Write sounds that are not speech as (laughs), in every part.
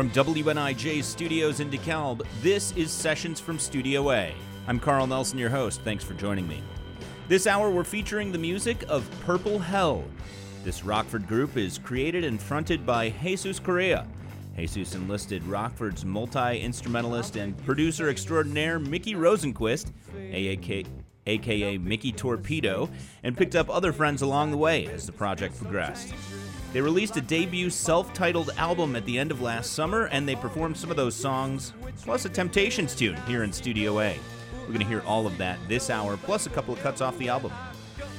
From WNIJ Studios in DeKalb, this is Sessions from Studio A. I'm Carl Nelson, your host. Thanks for joining me. This hour, we're featuring the music of Purple Hell. This Rockford group is created and fronted by Jesus Correa. Jesus enlisted Rockford's multi instrumentalist and producer extraordinaire Mickey Rosenquist, aka, aka Mickey Torpedo, and picked up other friends along the way as the project progressed. They released a debut self titled album at the end of last summer, and they performed some of those songs, plus a Temptations tune here in Studio A. We're going to hear all of that this hour, plus a couple of cuts off the album.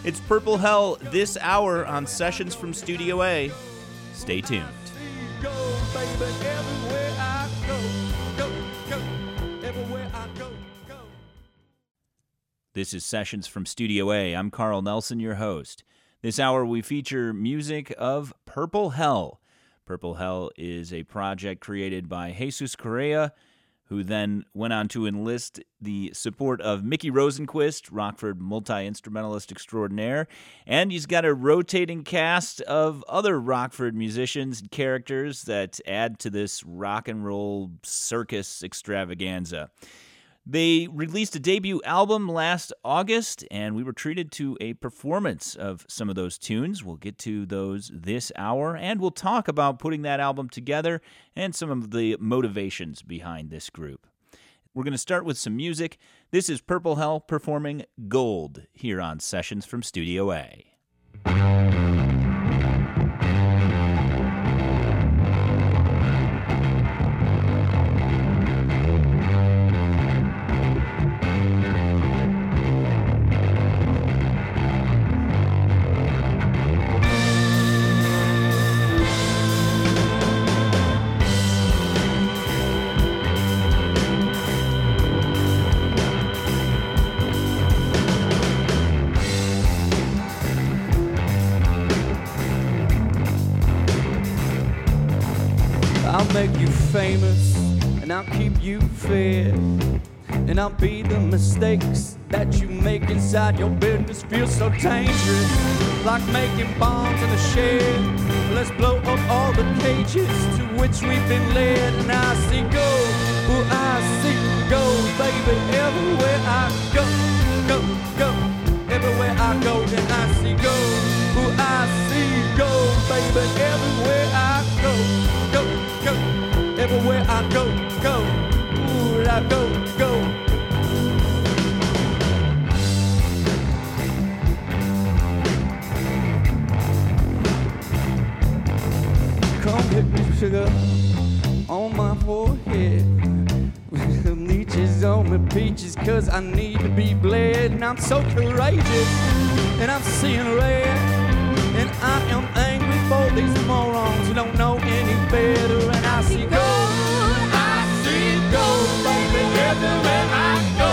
It's Purple Hell this hour on Sessions from Studio A. Stay tuned. This is Sessions from Studio A. I'm Carl Nelson, your host. This hour we feature music of Purple Hell. Purple Hell is a project created by Jesus Correa, who then went on to enlist the support of Mickey Rosenquist, Rockford multi instrumentalist extraordinaire. And he's got a rotating cast of other Rockford musicians and characters that add to this rock and roll circus extravaganza. They released a debut album last August, and we were treated to a performance of some of those tunes. We'll get to those this hour, and we'll talk about putting that album together and some of the motivations behind this group. We're going to start with some music. This is Purple Hell performing Gold here on Sessions from Studio A. And I'll be the mistakes that you make inside your business feel so dangerous. Like making bombs in a shed. Let's blow up all the cages to which we've been led. And I see gold, oh, I see gold, baby, everywhere I go, go, go. Everywhere I go, and I see gold, I see gold, baby, everywhere I go, go, go. Everywhere I go, I go, go. Come hit me, sugar, on my forehead. Some leeches on my peaches, cause I need to be bled. And I'm so courageous, and I'm seeing red. And I am angry for these morons who don't know any better. And I see gold, everywhere I go,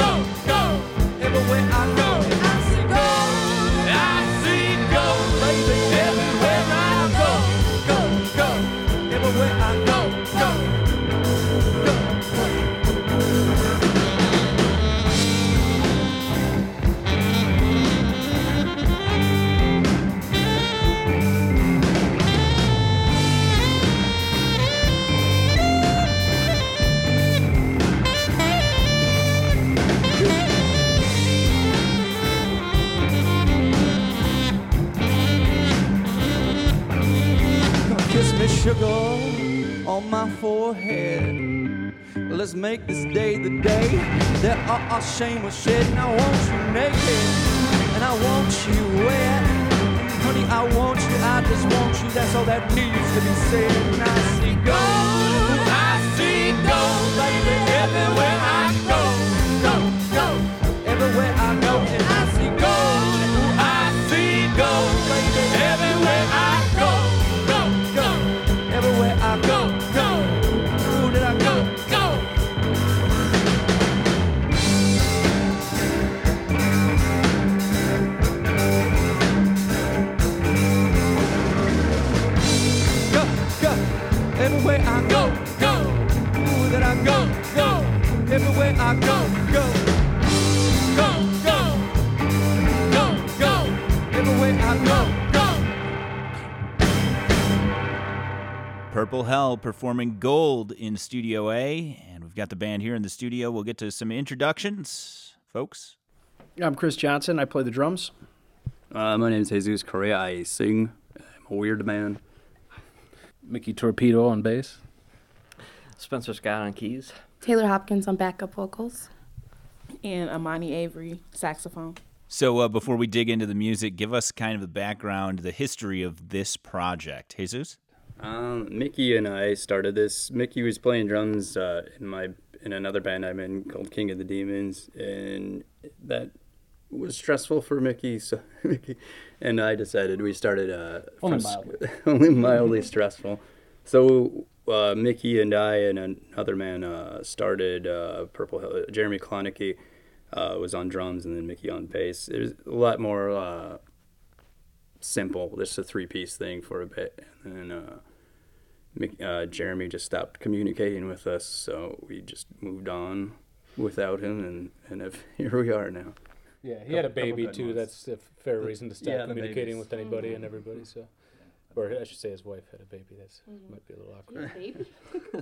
go, go, everywhere I go. Sugar, on my forehead. Let's make this day the day that our, shame was shed. And I want you naked, and I want you wet. Honey, I want you, I just want you. That's all that needs to be said. And I see gold, I see gold, baby, everywhere I Everywhere I go, go. Ooh, that I go, go. Everywhere I go, go. Go, go. Go, go. Everywhere I go, go. Purple Hell performing Gold in Studio A. And we've got the band here in the studio. We'll get to some introductions, folks. I'm Chris Johnson. I play the drums. Uh, my name is Jesus Correa. I sing. I'm a weird man. Mickey Torpedo on bass. Spencer Scott on keys. Taylor Hopkins on backup vocals. And Amani Avery, saxophone. So, uh, before we dig into the music, give us kind of the background, the history of this project. Jesus? Um, Mickey and I started this. Mickey was playing drums uh, in my in another band I'm in called King of the Demons, and that was stressful for Mickey. So (laughs) Mickey and I decided we started uh, Only mildly. (laughs) only mildly stressful. So uh, Mickey and I and another man uh, started uh, Purple Hell. Jeremy Klonicky uh, was on drums, and then Mickey on bass. It was a lot more uh, simple, just a three piece thing for a bit, and then. Uh, Mick- uh, Jeremy just stopped communicating with us, so we just moved on without him, and and if, (laughs) here we are now. Yeah, he had a Couple- couple baby too. ones. That's a fair reason to stop yeah, communicating with anybody and everybody. So, or I should say, his wife had a baby. That's might be a little awkward. (laughs)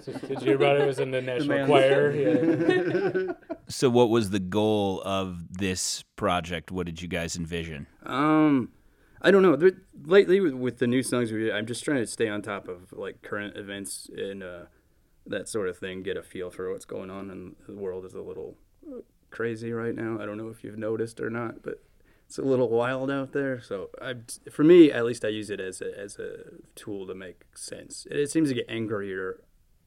So, (laughs) did you hear about it? It was in the national man's- choir. (laughs) Yeah. So, what was the goal of this project? What did you guys envision? Um, I don't know. There- Lately, with, with the new songs, we, I'm just trying to stay on top of like current events and uh, that sort of thing. Get a feel for what's going on, in the world is a little crazy right now. I don't know if you've noticed or not, but it's a little wild out there. So, I, for me, at least, I use it as a, as a tool to make sense. It, it seems to get angrier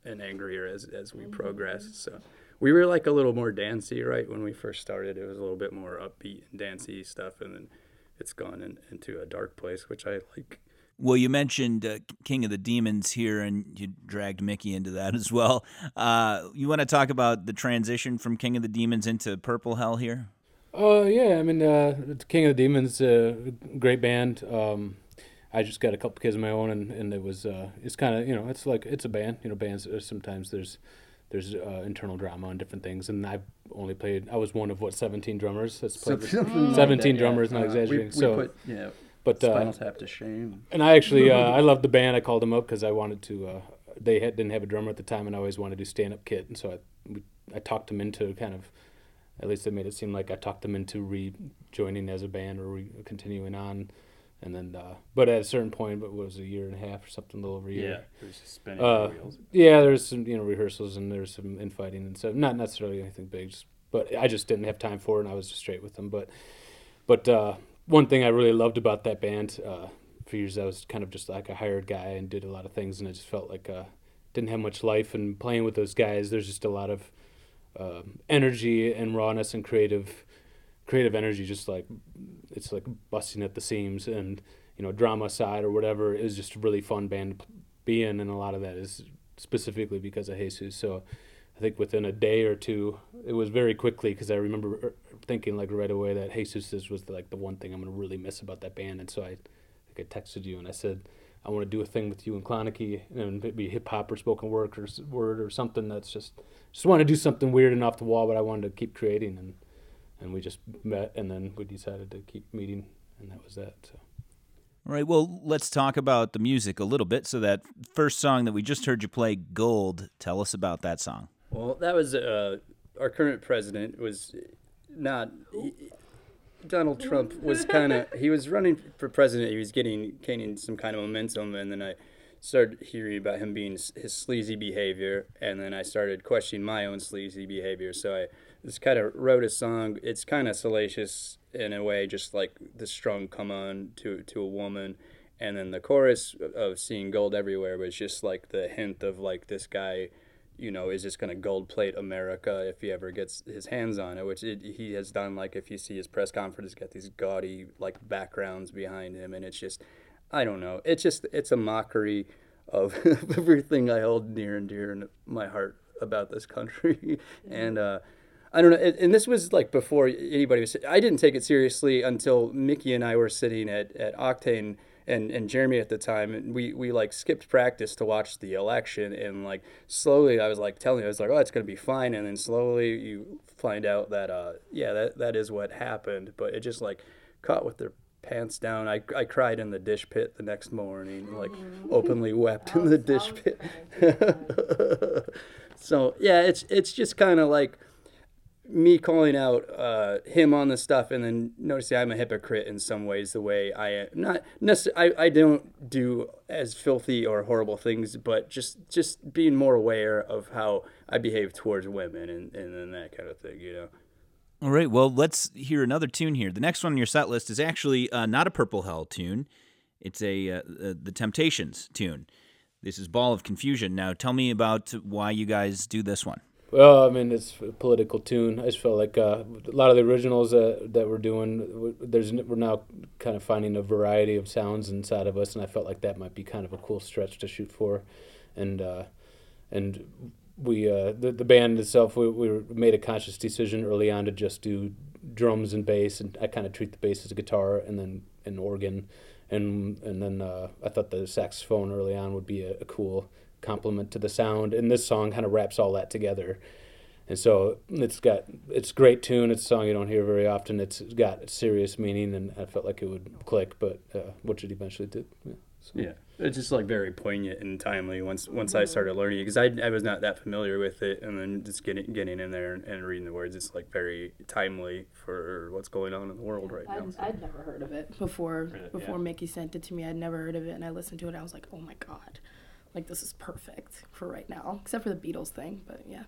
and angrier as as we mm-hmm. progress. So. We were like a little more dancey, right? When we first started, it was a little bit more upbeat and dancey stuff, and then it's gone in, into a dark place, which I like. Well, you mentioned uh, King of the Demons here, and you dragged Mickey into that (laughs) as well. Uh, you want to talk about the transition from King of the Demons into Purple Hell here? Uh, yeah. I mean, uh, King of the Demons, uh, great band. Um, I just got a couple kids of my own, and, and it was uh, it's kind of you know it's like it's a band. You know, bands uh, sometimes there's there's uh, internal drama and different things, and I've only played. I was one of what 17 drummers that's played. with- Something like 17 that, drummers, yeah. not Uh, we- exaggerating. We, so, put yeah, but uh, Spinal Tap to shame. And I actually, uh, I loved the band. I called them up because I wanted to. Uh, they had, didn't have a drummer at the time, and I always wanted to do stand up kit. And so I, we, I talked them into kind of, at least it made it seem like I talked them into rejoining as a band or re- continuing on. And then, uh, but at a certain point, but it was a year and a half or something, a little over a year. it was spinning Uh, wheels. Yeah, there's some you know rehearsals and there's some infighting and stuff. Not necessarily anything big, just, but I just didn't have time for it, and I was just straight with them. But but uh, one thing I really loved about that band uh, for years, I was kind of just like a hired guy and did a lot of things, and I just felt like uh, didn't have much life. And playing with those guys, there's just a lot of um energy and rawness and creative creative energy, just like it's like busting at the seams and you know drama side or whatever is just a really fun band to be in, and a lot of that is specifically because of Jesus. So I think within a day or two, it was very quickly because I remember er, thinking like right away that Jesus is- was like the one thing I'm gonna really miss about that band, and so I, I think I texted you and I said. I want to do a thing with you and Clonicky, and maybe hip hop or spoken word or word or something that's just just want to do something weird and off the wall, but I wanted to keep creating, and and we just met, and then we decided to keep meeting, and that was that. So. All right, well, let's talk about the music a little bit. So, that first song that we just heard you play, Gold, tell us about that song. Well, that was uh, our current president was not. Donald Trump (laughs) was kind of he was running for president. He was getting gaining some kind of momentum, and then I started hearing about him being his sleazy behavior, and then I started questioning my own sleazy behavior. So I just kind of wrote a song. It's kind of salacious in a way, just like the strong come on to to a woman, and then the chorus of "Seeing Gold Everywhere" was just like the hint of like this guy you know, is just going to gold plate America if he ever gets his hands on it, which it, he has done. Like, if you see his press conference, he's got these gaudy, like, backgrounds behind him. And it's just, I don't know. It's just, it's a mockery of (laughs) everything I hold near and dear in my heart about this country. (laughs) and, uh, I don't know. And and this was like before anybody was. I didn't take it seriously until Mickey and I were sitting at, at Octane and, and Jeremy at the time. And we, we like skipped practice to watch the election. And like slowly I was like telling you, I was like, oh, it's going to be fine. And then slowly you find out that, uh, yeah, that, that is what happened. But it just like caught with their pants down. I, I cried in the dish pit the next morning, like openly wept in the dish pit. (laughs) so yeah, it's it's just kind of like me calling out uh, him on the stuff, and then noticing I'm a hypocrite in some ways. The way I am not necessarily, I, I don't do as filthy or horrible things, but just just being more aware of how I behave towards women and and, and that kind of thing, you know. All right, well, let's hear another tune here. The next one on your set list is actually uh, not a Purple Hell tune. It's a uh, uh, the Temptations tune. This is Ball of Confusion. Now, tell me about why you guys do this one. Well, I mean, it's a political tune. I just felt like uh, a lot of the originals that that we're doing, there's we're now kind of finding a variety of sounds inside of us, and I felt like that might be kind of a cool stretch to shoot for, and uh, and we uh, the the band itself, we we made a conscious decision early on to just do drums and bass, and I kind of treat the bass as a guitar, and then an organ, and and then uh, I thought the saxophone early on would be a, a cool complement to the sound, and this song kind of wraps all that together. And so it's got it's great tune. It's a song you don't hear very often. It's got serious meaning, and I felt like it would click, but uh, which it eventually did. Yeah. So. Yeah, it's just like very poignant and timely once once I started learning it because I, I was not that familiar with it, and then just getting getting in there and, and reading the words, it's like very timely for what's going on in the world right now. I'd, I'd never heard of it before. Yeah. Before Mickey sent it to me, I'd never heard of it, and I listened to it. I was like, oh my god, like this is perfect for right now, except for the Beatles thing. But yeah.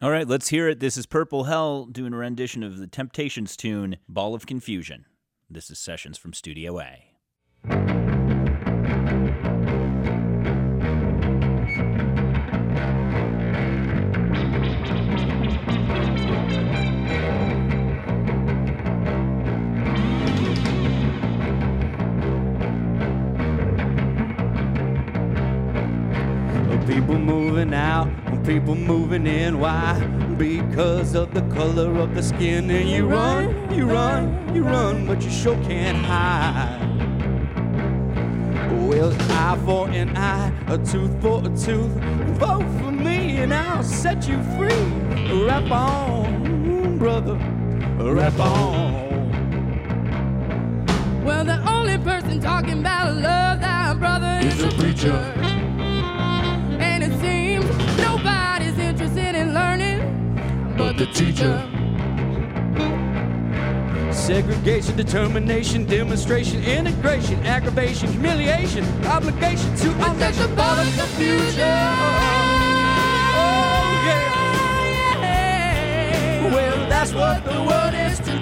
All right, let's hear it. This is Purple Hell doing a rendition of the Temptations tune, Ball of Confusion. This is Sessions from Studio A. people moving in. Why? Because of the color of the skin. And you run, you run, you run, but you sure can't hide. Well, eye for an eye, a tooth for a tooth. Vote for me and I'll set you free. Rap on, brother, rap on. Well, the only person talking about love, that brother is, a preacher. And the teacher. Segregation, determination, demonstration, integration, aggravation, humiliation, obligation to I think the ball of confusion. Oh, yeah. yeah. Well, that's what the word is today.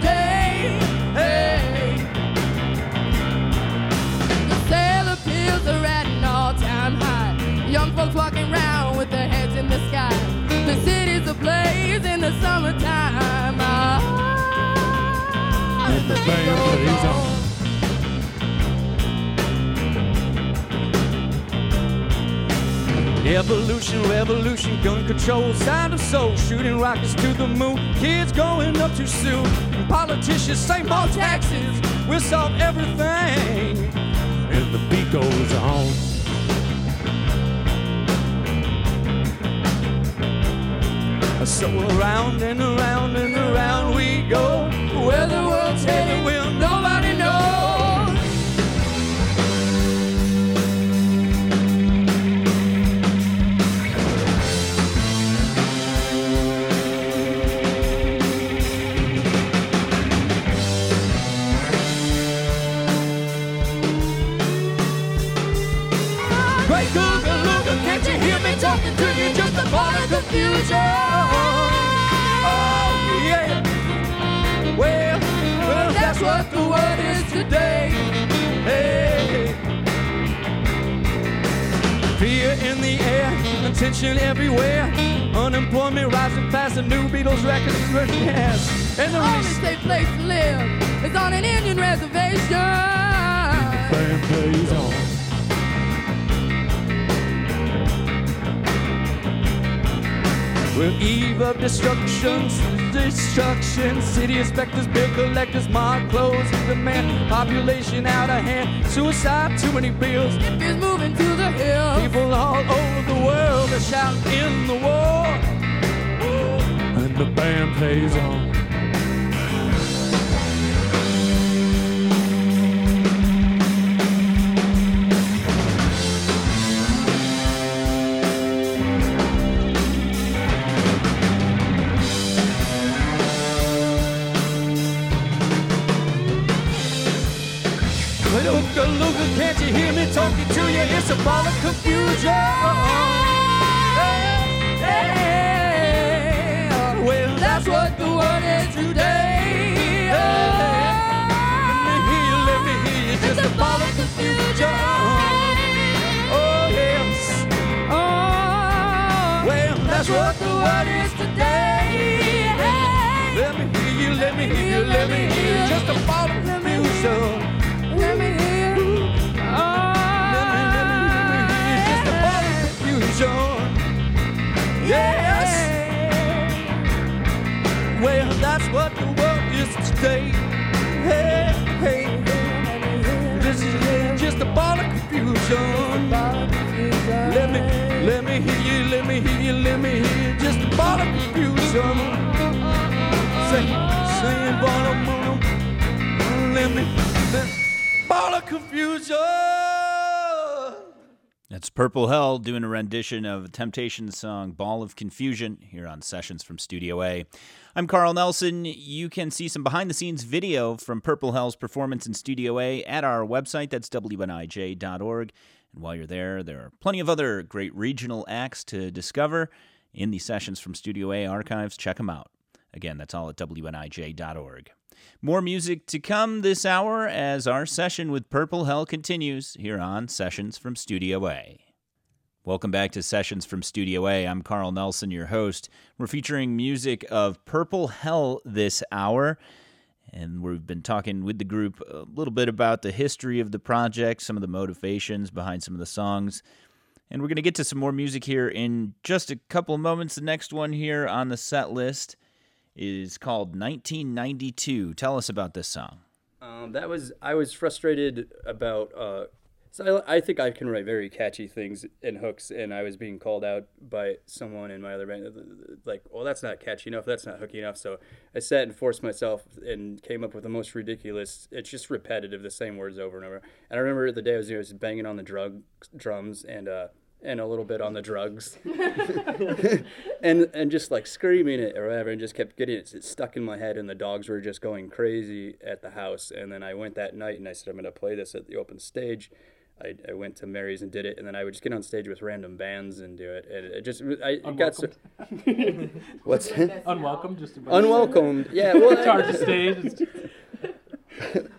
Evolution, revolution, gun control, sound of soul, shooting rockets to the moon. Kids going up too soon. Politicians say more taxes will solve everything. And the beat goes on. So around and around and around we go. Where the world's headed, will know. Fear in the air, and tension everywhere. Unemployment rising fast, the new Beatles record is running yes. And the Only safe place to live is on an Indian reservation. The band plays on. We're eve of destruction, destruction. City inspectors, bill collectors, mob clothes demand. Population out of hand, suicide, too many bills. Is moving to the hills. People all over the world are shouting in the war. And the band plays on. To you? It's a ball of confusion. Well, that's what the world is today. Let me hear you, let me hear you. Just a ball of confusion. Oh, yes. Oh, well, that's what the world is today. Let me hear you, let me hear you, let me hear you. Just a ball of confusion. Well, that's what the world is today. Hey, hey. This is just a ball of confusion. Let me, let me hear you, let me hear you, let me hear you. Just a ball of confusion. Say, saying ball of. Let me, ball of confusion. That's Purple Hell doing a rendition of a Temptations song Ball of Confusion here on Sessions from Studio A. I'm Carl Nelson. You can see some behind the scenes video from Purple Hell's performance in Studio A at our website. That's WNIJ.org. And while you're there, there are plenty of other great regional acts to discover in the Sessions from Studio A archives. Check them out. Again, that's all at WNIJ.org. More music to come this hour as our session with Purple Hell continues here on Sessions from Studio A. Welcome back to Sessions from Studio A. I'm Carl Nelson, your host. We're featuring music of Purple Hell this hour, and we've been talking with the group a little bit about the history of the project, some of the motivations behind some of the songs. And we're going to get to some more music here in just a couple moments. The next one here on the set list is called 1992. Tell us about this song. Um, that was I was frustrated about. Uh, so I, I think I can write very catchy things and hooks, and I was being called out by someone in my other band, like, "Well, that's not catchy enough. That's not hooky enough." So I sat and forced myself and came up with the most ridiculous. It's just repetitive, the same words over and over. And I remember the day I was, I was banging on the drug drums and. Uh, and a little bit on the drugs, (laughs) (laughs) and and just like screaming it or whatever, and just kept getting it, it stuck in my head, and the dogs were just going crazy at the house. And then I went that night, and I said I'm gonna play this at the open stage. I, I went to Mary's and did it, and then I would just get on stage with random bands and do it. And it just I it got so. (laughs) What's that? Unwelcome, just a bunch of Unwelcomed. Yeah. Well, charge the stage. It's-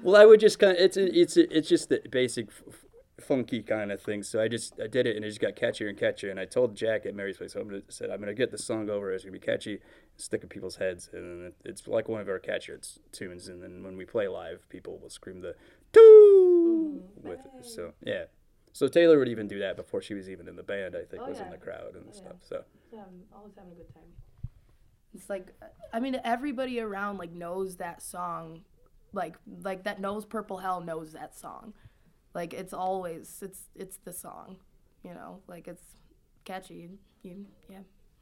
well, I would just kind of it's it's it's just the basic f- f- funky kind of thing. So I just I did it and it just got catchier and catchier. And I told Jack at Mary's place, I'm gonna said I'm gonna get the song over. It's gonna be catchy, stick in people's heads, and it's like one of our catchier tunes. And then when we play live, people will scream the "too" mm-hmm. with it. So yeah. So Taylor would even do that before she was even in the band. I think Oh, was in the crowd and Oh, yeah. stuff. So Yeah, I'm always having a good time. It's like, I mean, everybody around like knows that song, like like that knows Purple Hell knows that song, like it's always it's it's the song, you know, like it's catchy. You yeah.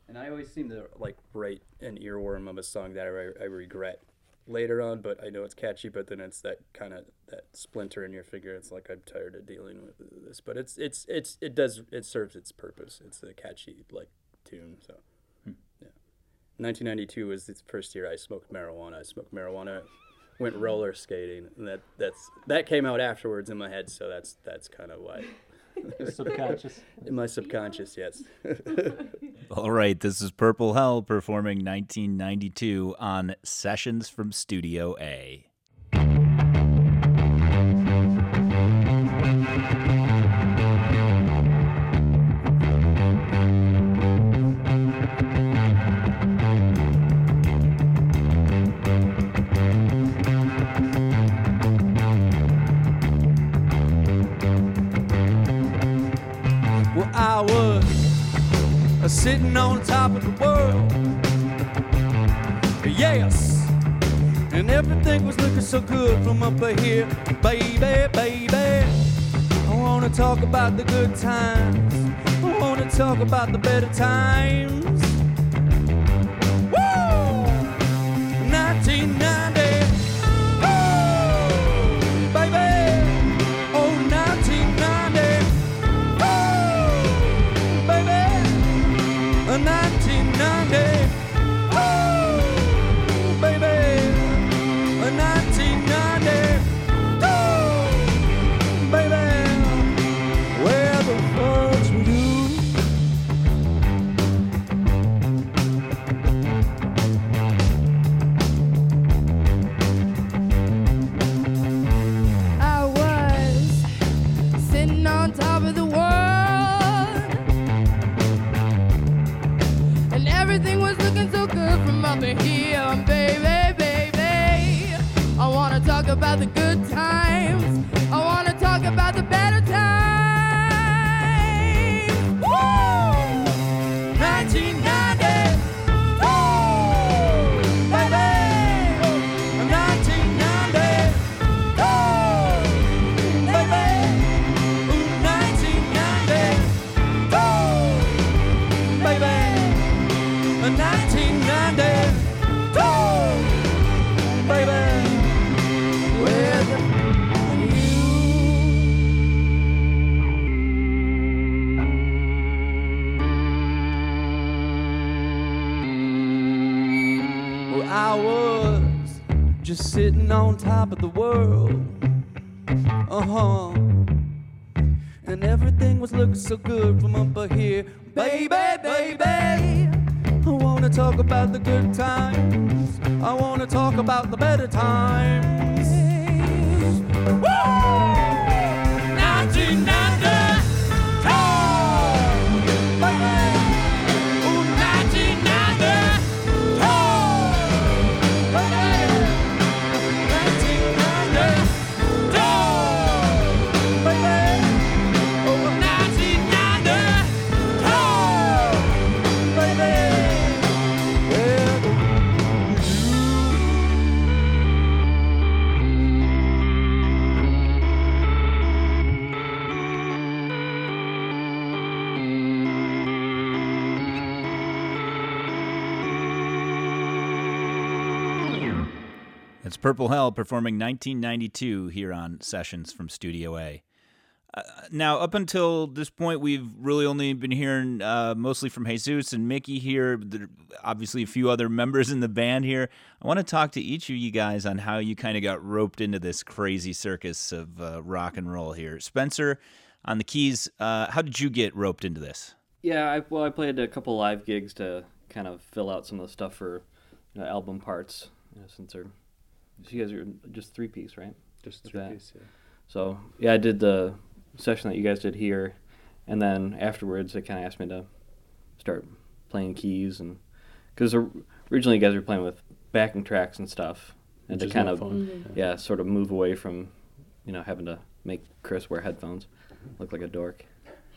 And I always seem to like write an earworm of a song that I, I regret later on, but I know it's catchy. But then it's that kind of that splinter in your finger. It's like I'm tired of dealing with this, but it's it's it's it does it serves its purpose. It's a catchy like tune. So hmm. yeah, 1992 was the first year I smoked marijuana. I smoked marijuana, went roller skating, and that that's that came out afterwards in my head. So that's that's kind of why. subconscious. In my subconscious, yes. (laughs) All right, this is Purple Hell performing 1992 on Sessions from Studio A. sitting on top of the world. Yes. And everything was looking so good from up here, baby, baby. I wanna talk about the good times. I wanna talk about the better times. Top of the world. Uh huh. And everything was looking so good from up here. Baby, baby. I wanna talk about the good times. I wanna talk about the better times. Woo! Purple Hell performing 1992 here on Sessions from Studio A. Uh, now, up until this point, we've really only been hearing uh, mostly from Jesus and Mickey here. There obviously, a few other (laughs) members in the band here. I want to talk to each of you guys on how you kind of got roped into this crazy circus of uh, rock and roll here. Spencer, on the keys, uh, how did you get roped into this? Yeah, I, well, I played a couple live gigs to kind of fill out some of the stuff for you know, album parts. You know, since they're, so you guys are just three piece, right? Just three piece, yeah. So yeah, I did the session that you guys did here, and then afterwards they kind of asked me to start playing keys and because originally you guys were playing with backing tracks and stuff, and Which to kind more of fun. Mm-hmm. yeah sort of move away from you know having to make Chris wear headphones, look like a dork.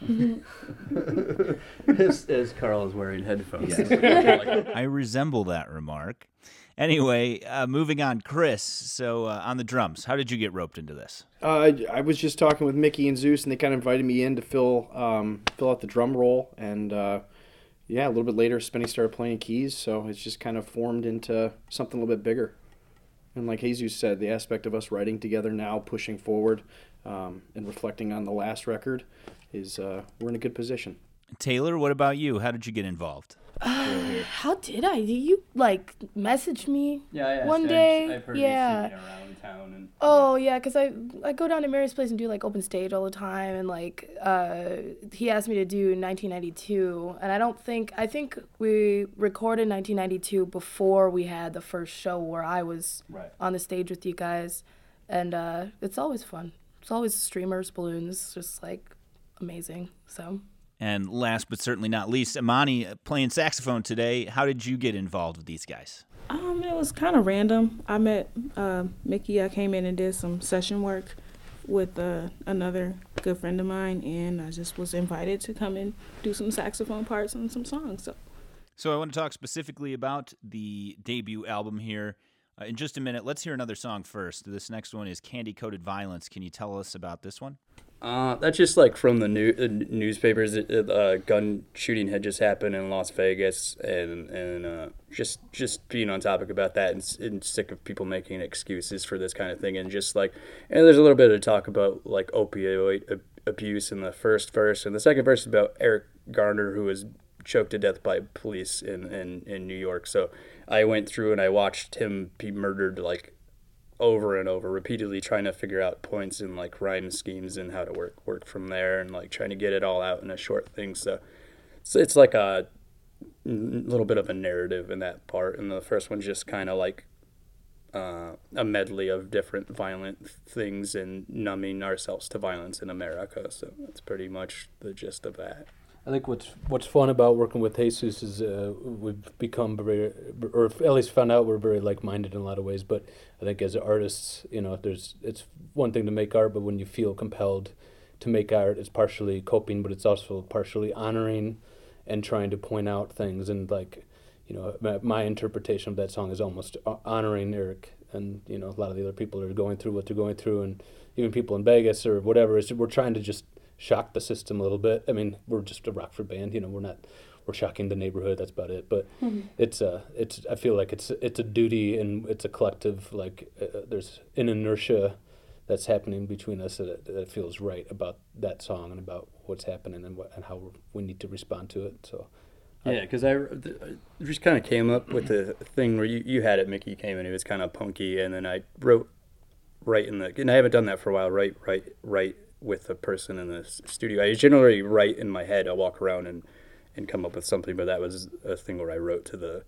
(laughs) (laughs) as, as Carl is wearing headphones. (laughs) I resemble that remark. Anyway, uh, moving on, Chris. So uh, on the drums, how did you get roped into this? Uh, I, I was just talking with Mickey and Zeus, and they kind of invited me in to fill um, fill out the drum roll. And uh, yeah, a little bit later, Spenny started playing keys, so it's just kind of formed into something a little bit bigger. And like Jesus said, the aspect of us writing together now, pushing forward, um, and reflecting on the last record, is uh, we're in a good position. Taylor, what about you? How did you get involved? (sighs) How did I? Did you like message me? Yeah, I asked One you. I day, I've heard yeah. around town and Oh yeah, cause I I go down to Mary's place and do like open stage all the time, and like uh, he asked me to do 1992, and I don't think I think we recorded 1992 before we had the first show where I was Right. on the stage with you guys, and uh, it's always fun. It's always streamers, balloons, just like amazing. So And last but certainly not least, Imani uh, playing saxophone today. How did you get involved with these guys? Um, it was kind of random. I met uh, Mickey. I came in and did some session work with uh, another good friend of mine, and I just was invited to come and do some saxophone parts and some songs. So So I want to talk specifically about the debut album here. Uh, in just a minute, let's hear another song first. This next one is Candy Coated Violence. Can you tell us about this one? Uh, that's just like from the new uh, newspapers. Uh, gun shooting had just happened in Las Vegas, and and uh, just just being on topic about that, and, and sick of people making excuses for this kind of thing, and just like, and there's a little bit of talk about like opioid ab- abuse in the first verse, and the second verse is about Eric Garner who was choked to death by police in in in New York. So I went through and I watched him be murdered like over and over repeatedly trying to figure out points and like rhyme schemes and how to work work from there and like trying to get it all out in a short thing. So so it's like a little bit of a narrative in that part. And the first one's just kind of like uh, a medley of different violent things and numbing ourselves to violence in America. So that's pretty much the gist of that I think what's what's fun about working with Jesus is uh, we've become very, or at least found out we're very like-minded in a lot of ways. But I think as artists, you know, there's it's one thing to make art, but when you feel compelled to make art, it's partially coping, but it's also partially honoring and trying to point out things. And like, you know, my, my interpretation of that song is almost uh, honoring Eric and you know a lot of the other people are going through what they're going through, and even people in Vegas or whatever. Is we're trying to just shock the system a little bit. I mean, we're just a Rockford band, you know. We're not we're shocking the neighborhood. That's about it. But Mhm. it's a it's I feel like it's it's a duty and it's a collective. Like uh, there's an inertia that's happening between us that, that feels right about that song and about what's happening and what and how we need to respond to it. So. Yeah, because I th- I just kind of came up with the thing where you, you had it, Mickey came in, it was kind of punky, and then I wrote right in the, and I haven't done that for a while, right, right, right with a person in the studio. I generally write in my head, I'll walk around and, and come up with something, but that was a thing where I wrote to the,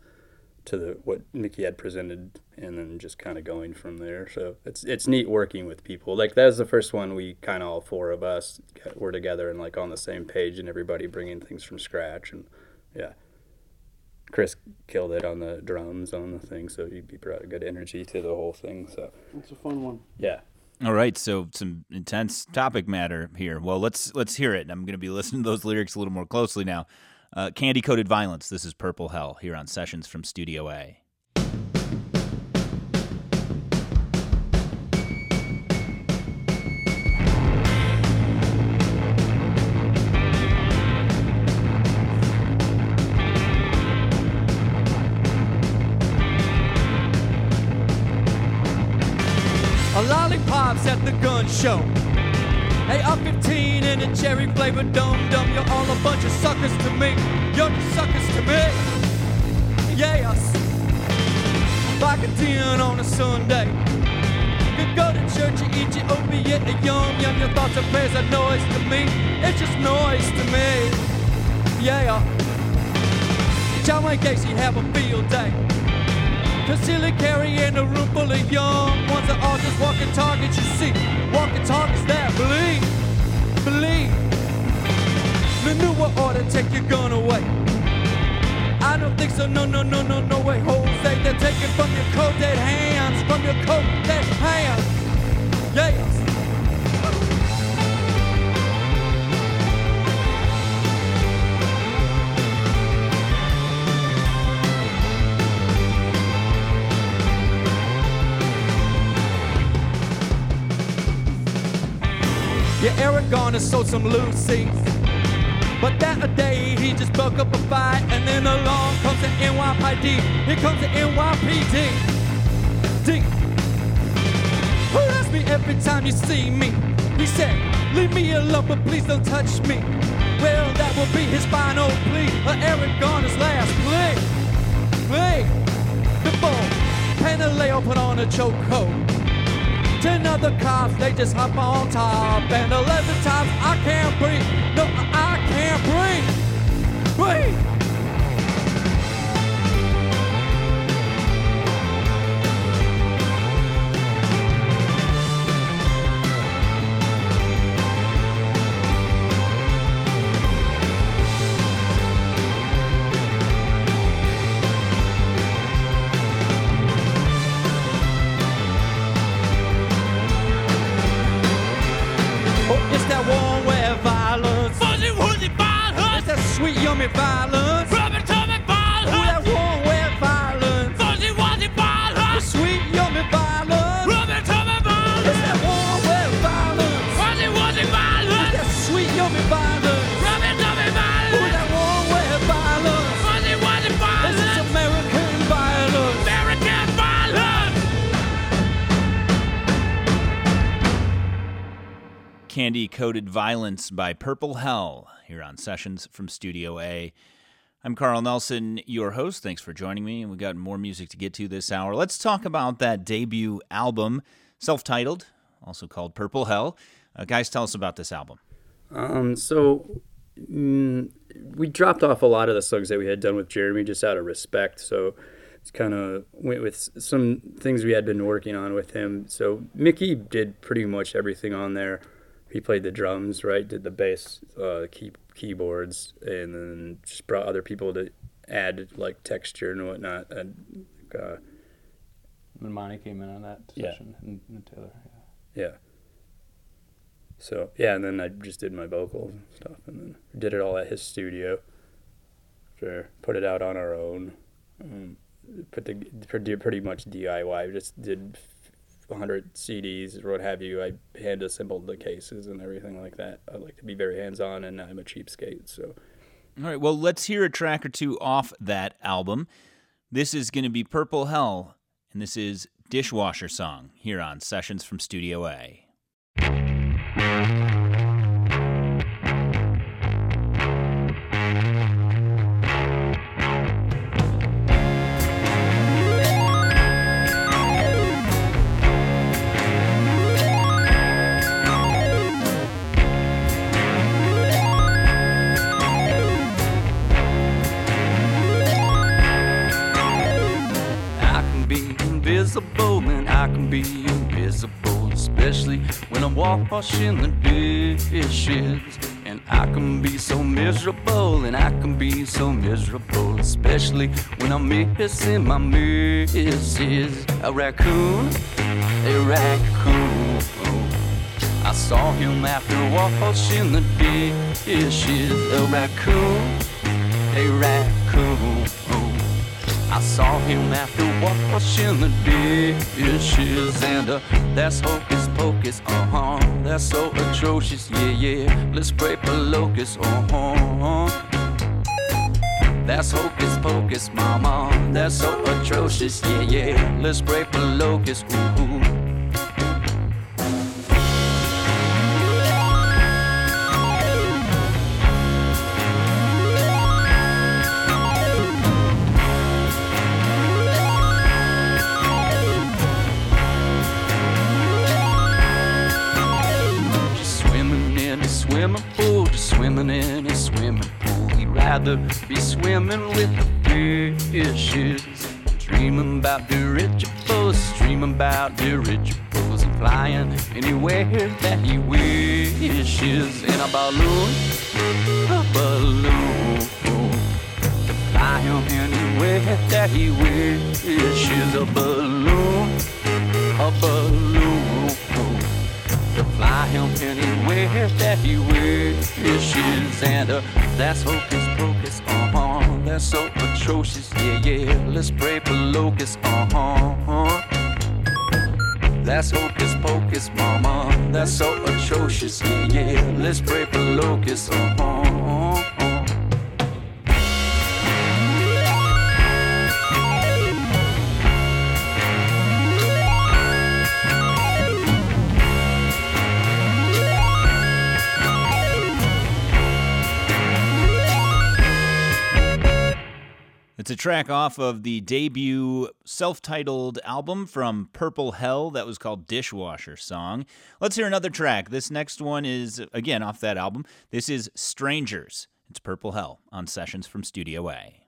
to the, what Mickey had presented, and then just kind of going from there. So it's, it's neat working with people. Like that was the first one we kind of all four of us got- were together and like on the same page and everybody bringing things from scratch and yeah. Chris killed it on the drums on the thing, so he he brought a good energy to the whole thing. So It's a fun one. yeah, All right, so some intense topic matter here. Well, let's let's hear it. I'm going to be listening to those (laughs) lyrics a little more closely now. Uh, Candy coated violence. This is Purple Hell here on Sessions from Studio A. A show. Hey, I'm 15 in a cherry flavored dum dum. You're all a bunch of suckers to me. You're the suckers to me. Yeah, yes. Like a 10 on a Sunday. You go to church, you eat your opiate, and yum yum. Your thoughts are praise are noise to me. It's just noise to me. Yeah. John Wayne Gacy have a field day. Concealer carrying a room full of young ones that all just walking targets. You see, walking targets that believe, believe. The new world order take your gun away. I don't think so. No, no, no, no, no way, Jose. They're taking from your cold dead hands, from your cold dead hands. Yeah, Eric Garner sold some loose. But that a day he just broke up a fight, and then along comes the NYPD. Here comes the NYPD. D. Asked me every time you see me? He said, Leave me alone, but please don't touch me. Well, that will be his final plea, or Eric Garner's last plea. Plea. Before Pantaleo put on a chokehold. Ten other cops, they just hop on top. And eleven times I can't breathe. No, I can't breathe. Breathe. Coated Violence by Purple Hell here on Sessions from Studio A. I'm Carl Nelson, your host. Thanks for joining me. And we got more music to get to this hour. Let's talk about that debut album, self titled, also called Purple Hell. Uh, guys, tell us about this album. Um, so mm, we dropped off a lot of the songs that we had done with Jeremy just out of respect. So it's kind of went with some things we had been working on with him. So Mickey did pretty much everything on there. He played the drums, right? Did the bass, uh, key keyboards, and then just brought other people to add like texture and whatnot. And uh, Monty came in on that Yeah. session and, and Taylor. yeah. So yeah, and then I just did my vocals and stuff, and then did it all at his studio. Sure, put it out on our own. Um, put the pretty pretty much DIY. Just did 100 CDs or what have you. I hand assembled the cases and everything like that. I like to be very hands on, and I'm a cheapskate, so. All right, well, let's hear a track or two off that album. This is going to be Purple Hell, and this is Dishwasher Song here on Sessions from Studio A. be invisible, especially when I'm washing the dishes. And I can be so miserable and I can be so miserable, especially when I'm missing my missus. A raccoon, a raccoon. I saw him after washing the dishes. A raccoon, a raccoon. I saw him after washing the dishes, and uh, that's hocus pocus, uh huh. That's so atrocious, yeah, yeah. Let's pray for locusts, uh huh. That's hocus pocus, mama. That's so atrocious, yeah, yeah. Let's pray for locusts, ooh. ooh. Rather be swimming with the fishes. Dreaming about dirigibles, dreaming about dirigibles, and flying anywhere that he wishes. In a balloon, a balloon. To fly him anywhere that he wishes. A balloon, track off of the debut self titled album from Purple Hell that was called Dishwasher Song. Let's hear another track. This next one is, again, off that album. This is Strangers. It's Purple Hell on Sessions from Studio A.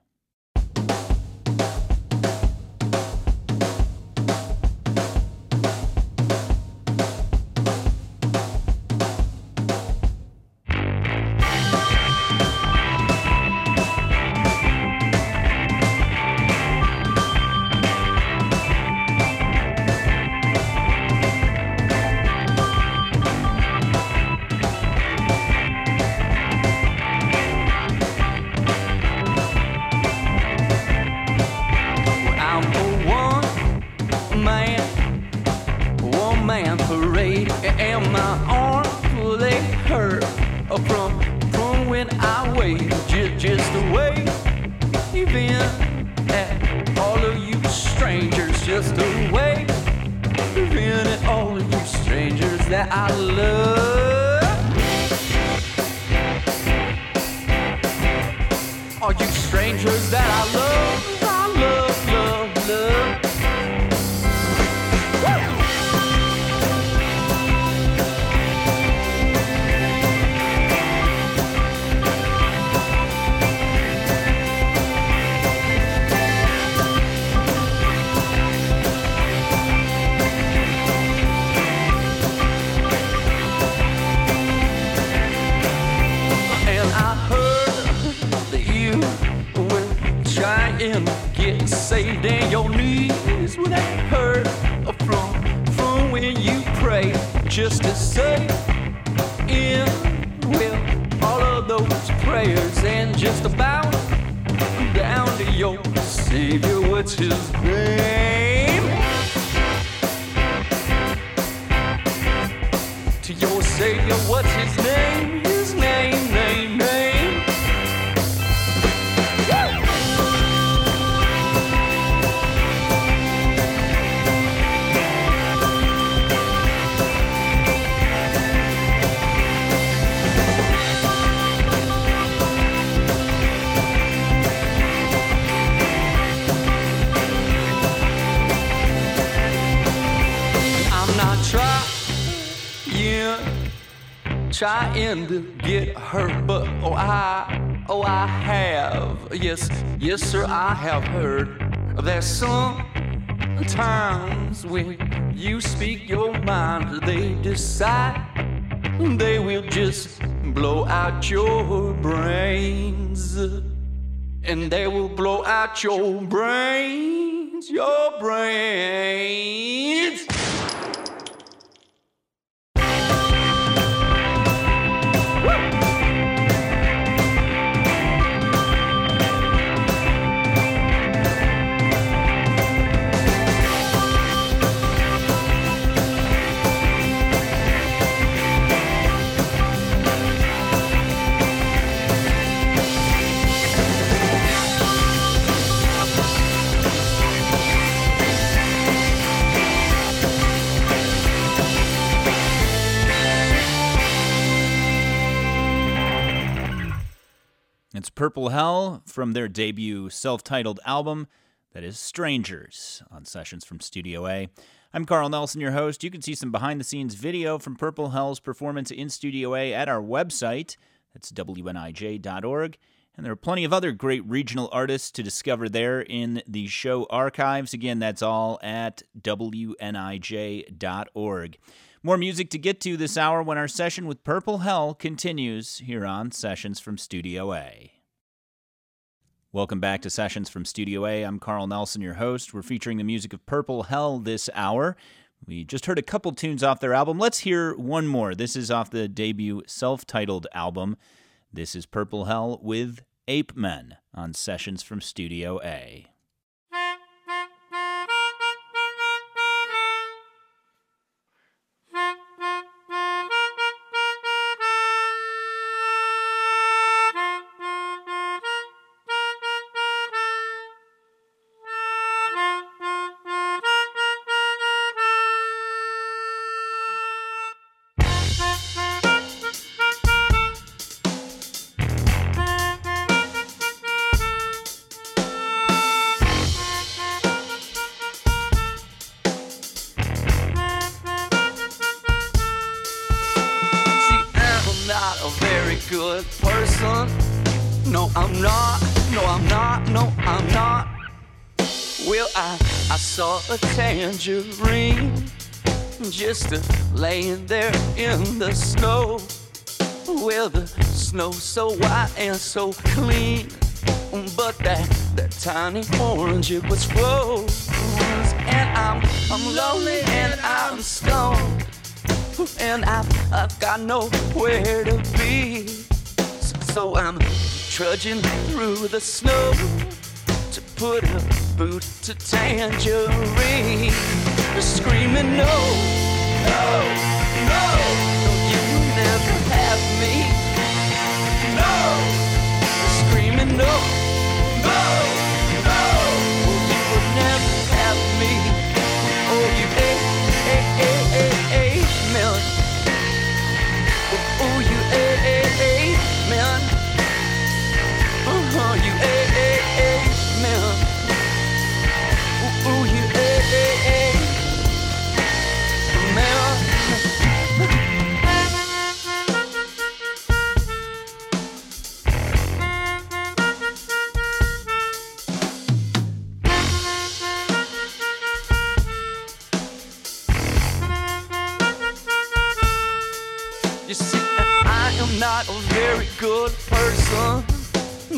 when you pray just to say in with all of those prayers and just about down to your Savior. What's his name? To your Savior, what's? His name, trying to get hurt, but oh I, oh I have, yes, yes sir, I have heard that sometimes when you speak your mind, they decide they will just blow out your brains, and they will blow out your brains, your brains. Purple Hell from their debut self titled album that is Strangers on Sessions from Studio A. I'm Carl Nelson, your host. You can see some behind the scenes video from Purple Hell's performance in Studio A at our website. That's WNIJ.org. And there are plenty of other great regional artists to discover there in the show archives. Again, that's all at WNIJ.org. More music to get to this hour when our session with Purple Hell continues here on Sessions from Studio A. Welcome back to Sessions from Studio A. I'm Carl Nelson, your host. We're featuring the music of Purple Hell this hour. We just heard a couple tunes off their album. Let's hear one more. This is off the debut self titled album. This is Purple Hell with Ape Men on Sessions from Studio A. good person. No, I'm not. No, I'm not. No, I'm not. Well, I, I saw a tangerine just laying there in the snow. Well, the snow so white and so clean. But that, that tiny orange, it was froze. And I'm, I'm lonely and I'm stoned and I've, I've got nowhere to be. So, I'm trudging through the snow to put a boot to tangerine. Screaming, no, no, no, no, you never have me. No, screaming, no,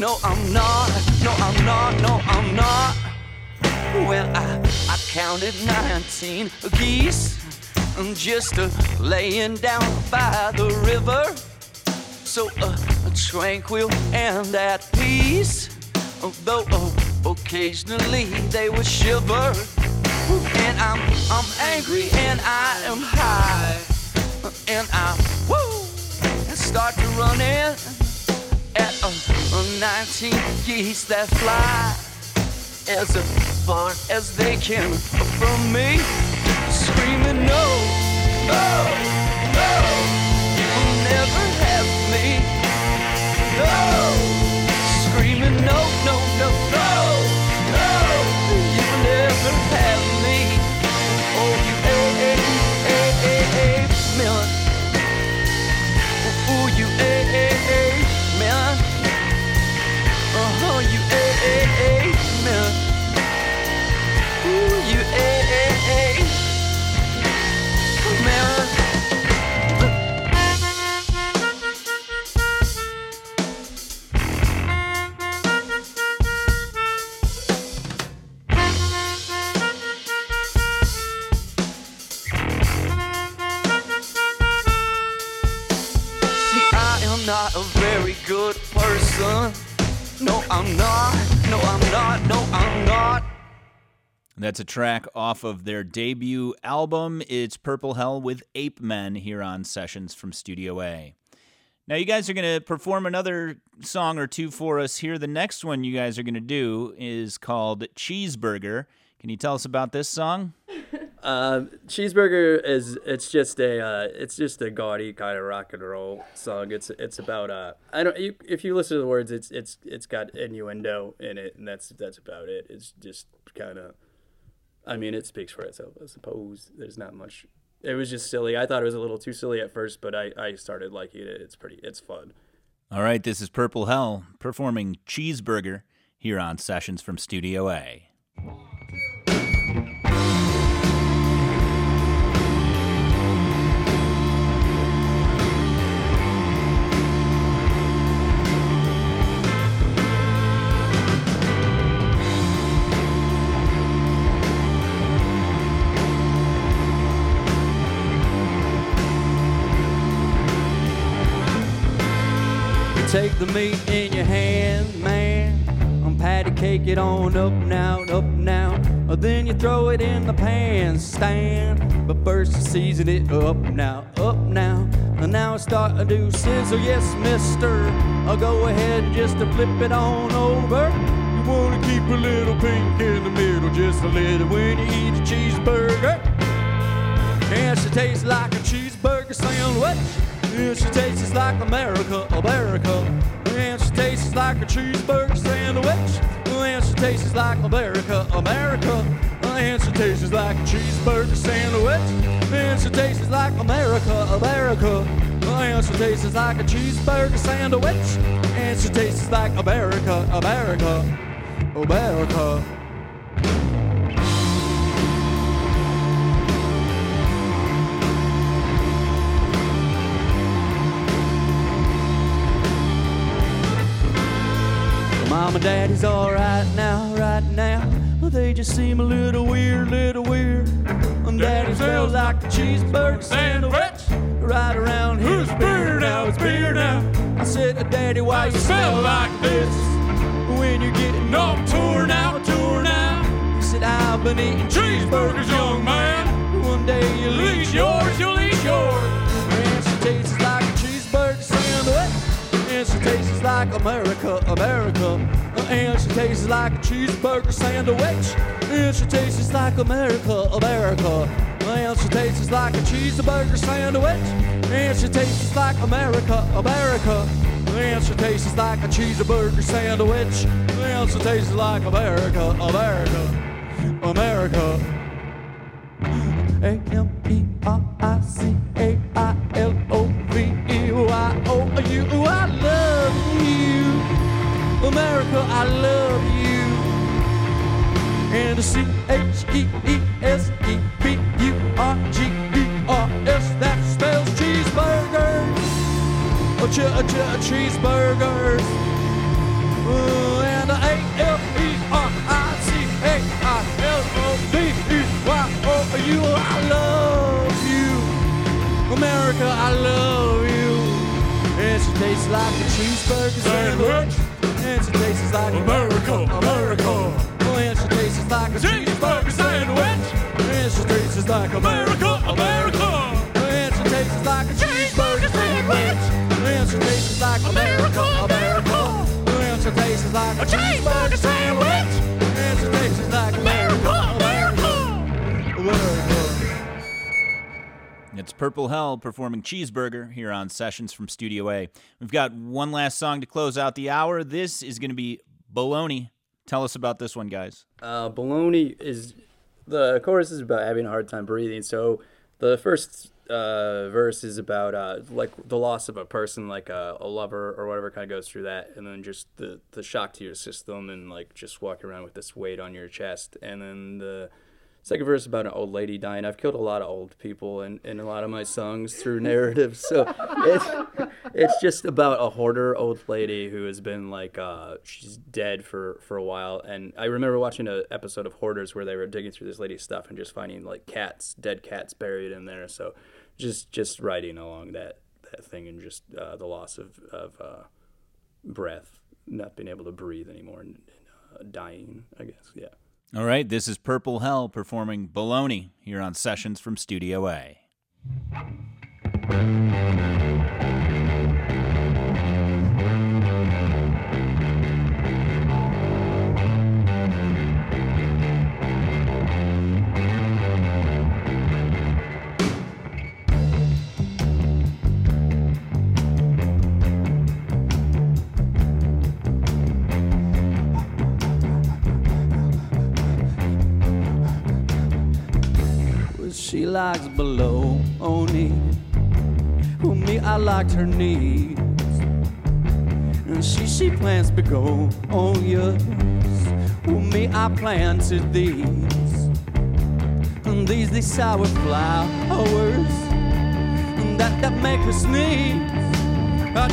No, I'm not. No, I'm not. No, I'm not. Well, I, I counted 19 geese I'm just uh, laying down by the river, so uh, tranquil and at peace. Although uh, occasionally they would shiver, and I'm I'm angry and I am high, and I woo start to run in at uh, 19 geese that fly as far as they can from me, screaming no, no, no, you will never have me, no, screaming no, no, no, no, no, you will never have That's a track off of their debut album. It's Purple Hell with Ape Men here on Sessions from Studio A. Now, you guys are going to perform another song or two for us here. The next one you guys are going to do is called Cheeseburger. Can you tell us about this song? Uh, (laughs) cheeseburger is it's just a uh, it's just a gaudy kind of rock and roll song. It's it's about uh I don't you, if you listen to the words it's it's it's got innuendo in it and that's that's about it. It's just kind of I mean it speaks for itself I suppose. There's not much. It was just silly. I thought it was a little too silly at first, but I I started liking it. It's pretty it's fun. All right, this is Purple Hell performing Cheeseburger here on Sessions from Studio A. the meat in your hand, man. I'm patty cake it on up now, up now. Uh, Then you throw it in the pan stand. But first you season it up now, up now. And now it's starting to sizzle, yes, mister. I'll go ahead and just to flip it on over. You wanna keep a little pink in the middle, just a little when you eat a cheeseburger. And she tastes like a cheeseburger sandwich. And she tastes like America, America. And she tastes like a cheeseburger sandwich. And she tastes like America, America. And she tastes like a cheeseburger sandwich. And she tastes like America, America. And she tastes like a cheeseburger sandwich. And she tastes like America, America, America. Mom and daddy's alright now, right now. Well, they just seem a little weird, little weird. And daddy smells like a cheeseburger sandwich. Right around here, it's beer now, it's beer now. I said, Daddy, why you smell like this? When you're getting all torn out, torn out. He said, I've been eating cheeseburgers, young man. One day you'll eat yours, you'll eat yours. And she tastes like a cheeseburger sandwich. And she tastes like America, America. And she tastes like a cheeseburger sandwich. And she tastes like America, America. And she tastes like a cheeseburger sandwich. And she tastes like America, America. And she tastes like a cheeseburger sandwich. And she tastes like America, America, America. A M E R I C A I L O V E Y O U. I love you, America. I love you. And C H E E S E B U R G E R S that spells cheeseburgers. Ch- ch- cheeseburgers. Uh, and A F E R I C A I L O V E Y O U. I love you. America, I love you. And she tastes like a cheeseburger sandwich. And she tastes like America, America. And she tastes like a cheeseburger sandwich. And she tastes like America, America. And she tastes like a cheeseburger sandwich. And she tastes like America, America. And she tastes like a cheeseburger sandwich. It's Purple Hell performing Cheeseburger here on Sessions from Studio A. We've got one last song to close out the hour. This is going to be Baloney. Tell us about this one, guys. Uh, baloney is the chorus is about having a hard time breathing. So the first uh, verse is about uh, like the loss of a person, like a, a lover or whatever, kind of goes through that, and then just the the shock to your system and like just walking around with this weight on your chest, and then the second verse about an old lady dying. I've killed a lot of old people in, in a lot of my songs through (laughs) narratives, so it's it's just about a hoarder old lady who has been like uh, she's dead for for a while. And i remember watching an episode of hoarders where they were digging through this lady's stuff and just finding like cats dead cats buried in there. So just just writing along that that thing and just uh, the loss of of uh, breath not being able to breathe anymore and, and uh, dying i guess. Yeah All right, this is Purple Hell performing Baloney here on Sessions from Studio A. Likes below only. Well, me, I liked her knees. And she, she plants on yours. Well, me, I planted these. And these, these sour flowers. And that, that make her sneeze. I.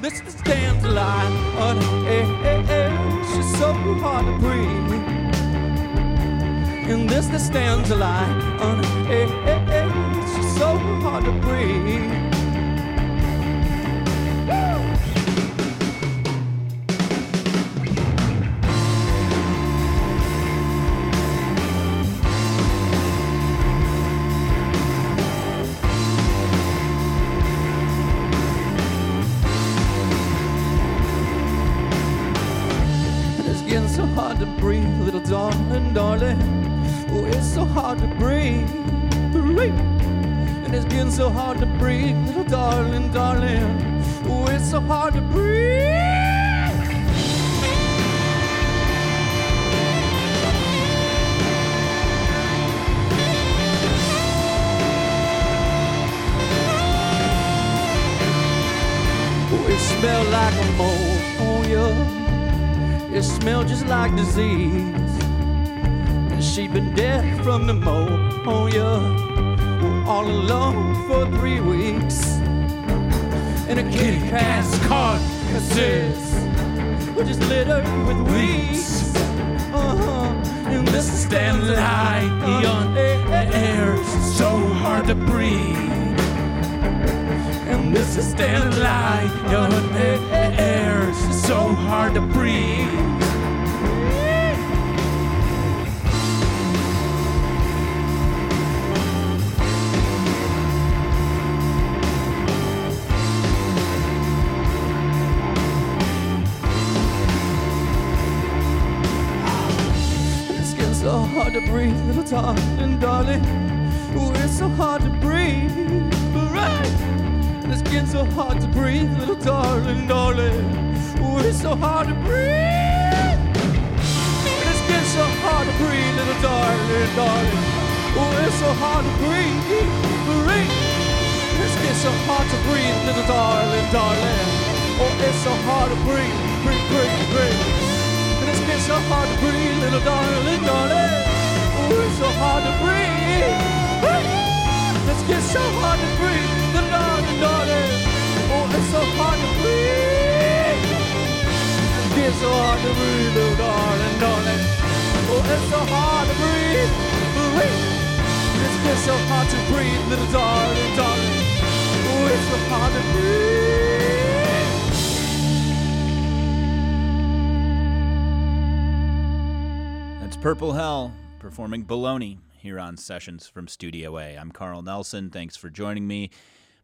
This is dandelion. Oh, eh, eh, eh. She's so hard to breathe. And this that stands a lie on eh, eh, eh, It's so hard to breathe. It's getting so hard to breathe, little darling, darling. Oh, it's so hard to breathe. Oh, it smell like ammonia. It smelled just like disease. And she'd been dead from the pneumonia. All alone for three weeks. And a kitty cat's carcasses were just littered with weeds. Uh-huh. And this is standing high on air. So hard to breathe. And this is standing light on air. So hard to breathe. Hard to breathe, little darling, darling. Oh, it's so hard to breathe, right? And it's getting so hard to breathe, little darling, darling. Oh, it's so hard to breathe. And it's getting so hard to breathe, little darling, darling. Oh, it's so hard to breathe, breathe. It's getting so hard to breathe, little darling, darling. Oh, it's so hard to breathe, breathe, breathe, breathe. It's so hard to breathe, little darling, darling. Oh, it's so hard to breathe. It's so hard to breathe, little darling, darling. Oh, it's so hard to breathe. It's so hard to breathe, little darling, darling. Oh, it's so hard to breathe. That's Purple Hell performing Baloney here on Sessions from Studio A. I'm Carl Nelson. Thanks for joining me.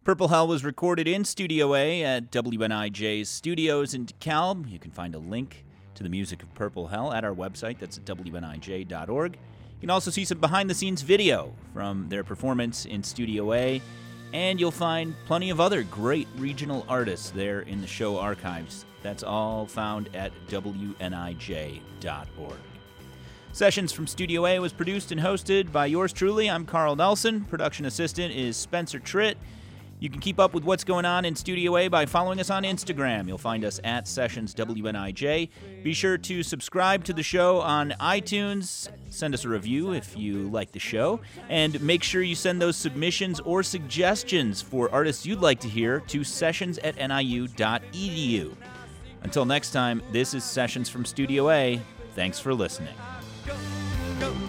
Purple Hell was recorded in Studio A at WNIJ's studios in DeKalb. You can find a link to the music of Purple Hell at our website. That's at WNIJ.org. You can also see some behind the scenes video from their performance in Studio A, and you'll find plenty of other great regional artists there in the show archives. That's all found at WNIJ.org. Sessions from Studio A was produced and hosted by yours truly. I'm Carl Nelson. Production assistant is Spencer Tritt. You can keep up with what's going on in Studio A by following us on Instagram. You'll find us at Sessions WNIJ. Be sure to subscribe to the show on iTunes. Send us a review if you like the show. And make sure you send those submissions or suggestions for artists you'd like to hear to sessions at niu.edu. Until next time, this is Sessions from Studio A. Thanks for listening go, go.